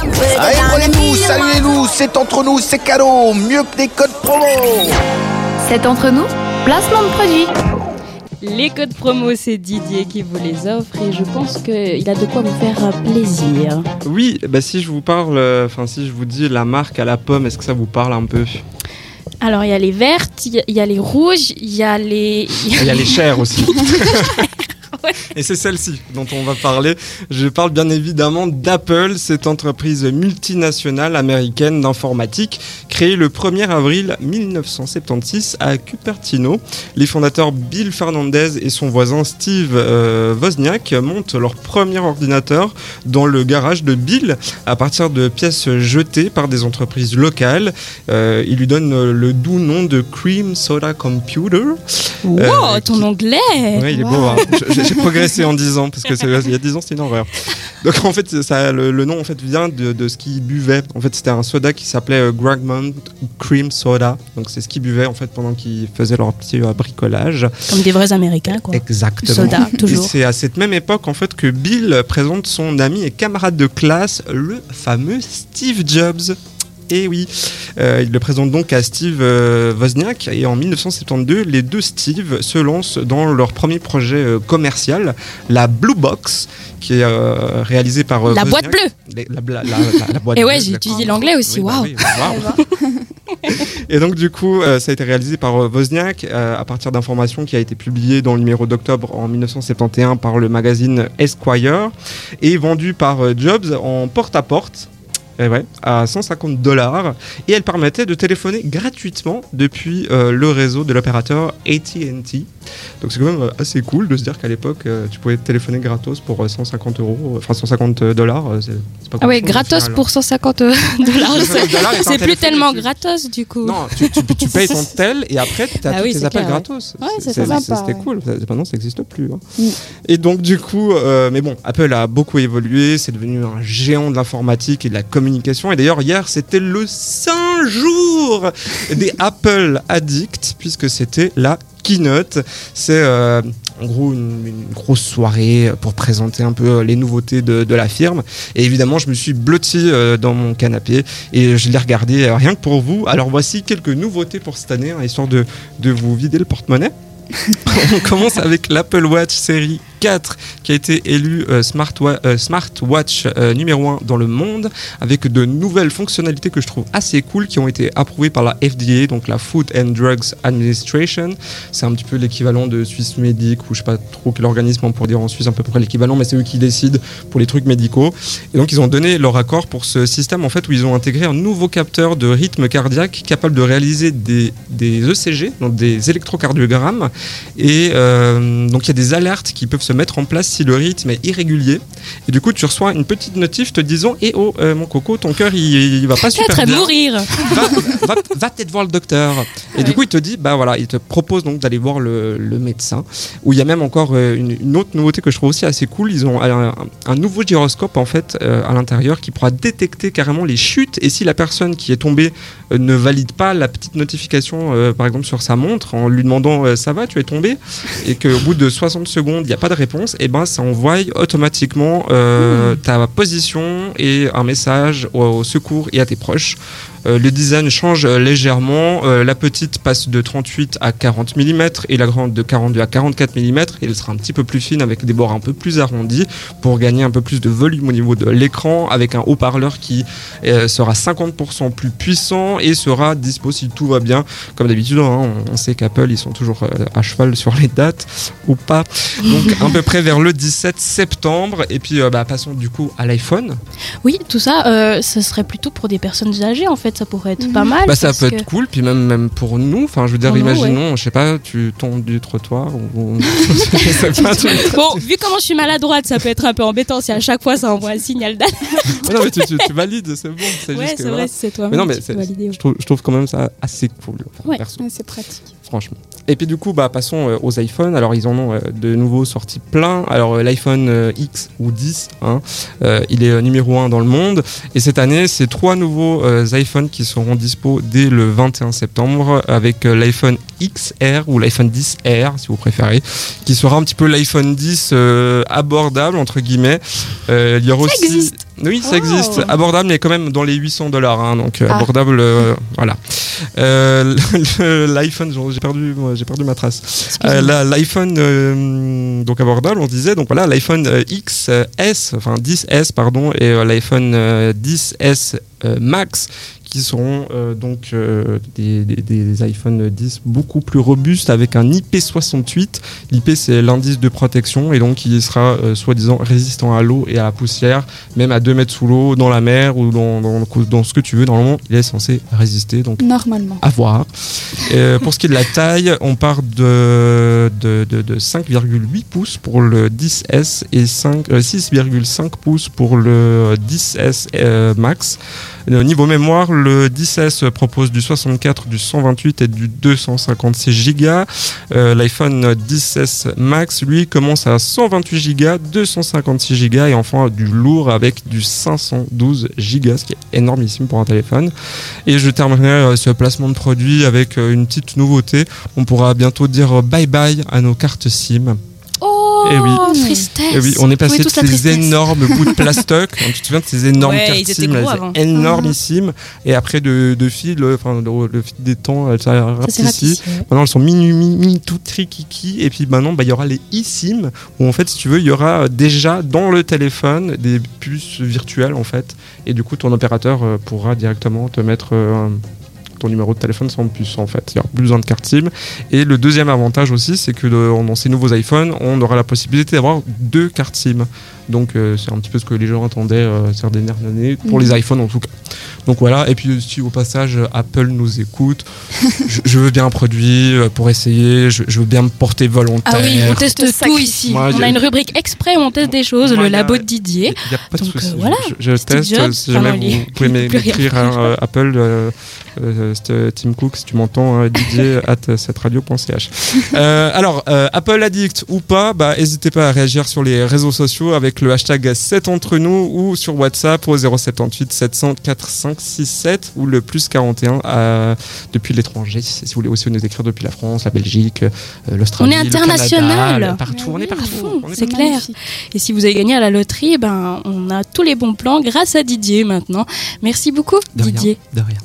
Allez, prenez-nous, saluez-nous, c'est entre nous, c'est cadeau, mieux que des codes promo. C'est entre nous, placement de produit. Les codes promo, c'est Didier qui vous les offre et je pense qu'il a de quoi vous faire plaisir. Oui, bah si je vous parle, euh, enfin si je vous dis la marque à la pomme, est-ce que ça vous parle un peu? Alors il y a les vertes, il y y, a les rouges, il y a les... Il y a les chairs aussi. Et c'est celle-ci dont on va parler. Je parle bien évidemment d'Apple, cette entreprise multinationale américaine d'informatique créée le 1er avril 1976 à Cupertino. Les fondateurs Bill Fernandez et son voisin Steve euh, Wozniak montent leur premier ordinateur dans le garage de Bill à partir de pièces jetées par des entreprises locales. Euh, ils lui donnent le doux nom de Cream Soda Computer. Wow, Euh, ton qui- anglais Ouais, il est beau. hein. J'ai- progressé en 10 ans parce que il y a 10 ans c'était une horreur. Donc en fait, ça, le, le nom en fait vient de, de ce qu'il buvait. En fait, c'était un soda qui s'appelait euh, Gragmont Cream Soda. Donc c'est ce qu'ils buvaient en fait pendant qu'ils faisaient leur petit euh, bricolage. Comme des vrais Américains, quoi. Exactement. Soda, toujours. Et c'est à cette même époque en fait que Bill présente son ami et camarade de classe, le fameux Steve Jobs. Et oui, Euh, il le présente donc à Steve euh, Wozniak et en 1972, les deux Steve se lancent dans leur premier projet euh, commercial, la Blue Box, qui est euh, réalisé par La Wozniak. boîte bleue la, la- la- la- la boîte Et ouais, bleue, j'ai utilisé l'anglais aussi, bah waouh oui, waouh. Et donc du coup, euh, ça a été réalisé par euh, Wozniak à partir d'informations qui a été publiées dans le numéro d'octobre en 1971 par le magazine Esquire et vendu par Jobs en porte-à-porte. Eh à 150 dollars et elle permettait de téléphoner gratuitement depuis euh, le réseau de l'opérateur AT&T. Donc c'est quand même euh, assez cool de se dire qu'à l'époque euh, tu pouvais téléphoner gratos pour euh, 150 euros, enfin 150 dollars. euh, c'est c'est pas Ah ouais, gratos final. pour 150 dollars. 150 dollars et t'as un C'est plus tellement tu- gratos du coup. non, tu, tu- tu payes ton tel et après tu as Ah tous oui, tes c'est appels clair, gratos. Ouais, c'est C'est- sympa, c'est- C'était ouais. cool. Ça- Maintenant, ça n'existe plus. hein. Mm. Et donc, du coup, euh, mais bon, Apple a beaucoup évolué. C'est devenu un géant de l'informatique et de la communication. Et d'ailleurs, hier, c'était le saint jour des Apple Addicts, puisque c'était la keynote. C'est euh, en gros une, grosse soirée pour présenter un peu les nouveautés de, la firme. Et évidemment, je me suis blotti euh, dans mon canapé et je l'ai regardé euh, rien que pour vous. Alors voici quelques nouveautés pour cette année, hein, histoire de, de vous vider le porte-monnaie. On commence avec l'Apple Watch série 4 qui a été élu euh, euh, Smartwatch euh, numéro 1 dans le monde avec de nouvelles fonctionnalités que je trouve assez cool qui ont été approuvées par la FDA, donc la Food and Drugs Administration. C'est un petit peu l'équivalent de Swiss Medic ou je sais pas trop quel organisme on pourrait dire en Suisse à peu près l'équivalent, mais c'est eux qui décident pour les trucs médicaux. Et donc ils ont donné leur accord pour ce système en fait où ils ont intégré un nouveau capteur de rythme cardiaque capable de réaliser des, des ECG, donc des électrocardiogrammes. Et euh, donc il y a des alertes qui peuvent se mettre en place si le rythme est irrégulier. Et du coup tu reçois une petite notif te disant Eh oh euh, mon coco, ton cœur il, il va pas super bien mourir. va, va, va peut-être voir le docteur. Et du coup, il te dit, bah voilà, il te propose donc d'aller voir le, le médecin. Où il y a même encore euh, une, une autre nouveauté que je trouve aussi assez cool. Ils ont un, un nouveau gyroscope en fait euh, à l'intérieur qui pourra détecter carrément les chutes. Et si la personne qui est tombée ne valide pas la petite notification, par exemple sur sa montre, en lui demandant ça va, tu es tombé, et qu'au bout de 60 secondes, il n'y a pas de réponse, et ben ça envoie automatiquement euh, ta position et un message au, au secours et à tes proches. Euh, le design change légèrement. Euh, la petite passe de 38 à 40 mm et la grande de 42 à 44 mm. Et elle sera un petit peu plus fine avec des bords un peu plus arrondis pour gagner un peu plus de volume au niveau de l'écran avec un haut-parleur qui euh, sera 50% plus puissant et sera dispo si tout va bien. Comme d'habitude, hein, on, on sait qu'Apple ils sont toujours à cheval sur les dates ou pas. Donc à peu près vers le 17 septembre. Et puis euh, bah, passons du coup à l'iPhone. Oui, tout ça, euh, ça serait plutôt pour des personnes âgées en fait. Ça pourrait être pas mal. Bah ça peut que- être cool, puis même, même pour nous, enfin je veux dire, Pour nous, imaginons, je sais pas, tu tombes du trottoir ou... pas, Bon, vu comment je suis maladroite, ça peut être un peu embêtant si à chaque fois ça envoie un signal d'alerte. Non mais tu, tu- tu valides, c'est bon, c'est Ouais, c'est voilà. vrai, c'est toi. Mais non mais tu c'est- peux valider, ouais. je trouve, je trouve quand même ça assez cool, enfin, Ouais, c'est pratique. Franchement. Et puis du coup, bah, passons euh, aux iPhones. Alors ils en ont euh, de nouveau sorti plein. Alors euh, l'iPhone X ou 10, hein, il est numéro 1 dans le monde. Et cette année, c'est trois nouveaux iPhones qui seront dispo dès le 21 septembre avec l'iPhone XR ou l'iPhone 10R si vous préférez, qui sera un petit peu l'iPhone 10 euh, abordable entre guillemets. Il y aura aussi oui, ça Oh. existe. Abordable, mais quand même dans les 800 dollars. Hein, donc euh, Ah. abordable, euh, voilà. Euh, L'iPhone, j'ai perdu, j'ai perdu ma trace. Euh, L'iPhone, donc abordable, on disait. Donc voilà, l'iPhone XS, enfin 10S, pardon, et l'iPhone euh, 10S euh, Max qui seront euh, donc euh, des, des, des iPhone 10 beaucoup plus robustes avec un IP68. L'IP c'est l'indice de protection et donc il sera euh, soi-disant résistant à l'eau et à la poussière, même à 2 mètres sous l'eau, dans la mer ou dans, dans, dans ce que tu veux. Normalement, il est censé résister. Donc Normalement. à voir. Euh, pour ce qui est de la taille, on part de, de, de, de 5,8 pouces pour le 10S et 5, euh, 6,5 pouces pour le 10S euh, Max. Euh, niveau mémoire, le 10S propose du 64, du 128 et du 256 Go. Euh, L'iPhone 10S Max, lui, commence à 128 Go, 256 Go et enfin du lourd avec du 512 Go, ce qui est énormissime pour un téléphone. Et je terminerai euh, ce placement de produit avec euh, une petite nouveauté. On pourra bientôt dire bye bye à nos cartes SIM. Oh, Eh oui. tristesse. Et oui, on est passé de ces tristesse. énormes bouts de plastoc. tu te souviens de ces énormes Ouais, cartes ils étaient SIM, gros là, avant. c'est énormissime. Et après de, de fil, euh, enfin le, le fil des temps, elles. Maintenant, elles sont mini, mini, mini tout trikiki. Et puis maintenant, bah, il y aura les eSIM, où en fait, si tu veux, il y aura déjà dans le téléphone des puces virtuelles, en fait. Et du coup, ton opérateur euh, pourra directement te mettre euh, un- ton numéro de téléphone sans puce, en fait. Il n'y aura plus besoin de carte SIM. Et le deuxième avantage aussi, c'est que dans ces nouveaux iPhones, on aura la possibilité d'avoir deux cartes SIM. Donc, euh, c'est un petit peu ce que les gens attendaient euh, ces dernières années, pour les iPhones en tout cas. Donc voilà, et puis si au passage Apple nous écoute, je, je veux bien un produit euh, pour essayer, je, je veux bien me porter volontaire. Ah oui, on teste Te tout ici. Moi, on a une rubrique exprès où on teste des choses, Moi, le labo de Didier. Il n'y a pas de Donc, souci. euh, voilà, je, je teste. Jobs, si jamais vous pouvez m'écrire hein, euh, Apple, euh, euh, Tim Cook, si tu m'entends, euh, Didier at cetteradio.ch. Euh, alors, euh, Apple Addict ou pas, bah, n'hésitez pas à réagir sur les réseaux sociaux avec le hashtag 7 entre nous ou sur WhatsApp au 078 700 4567 ou le plus 41 à- depuis l'étranger. Si vous voulez aussi nous écrire depuis la France, la Belgique, euh, l'Australie. On est le international. Canada, partout, on est partout. c'est clair. Magnifique. Et si vous avez gagné à la loterie, ben, on a tous les bons plans grâce à Didier maintenant. Merci beaucoup, De rien, Didier. de rien.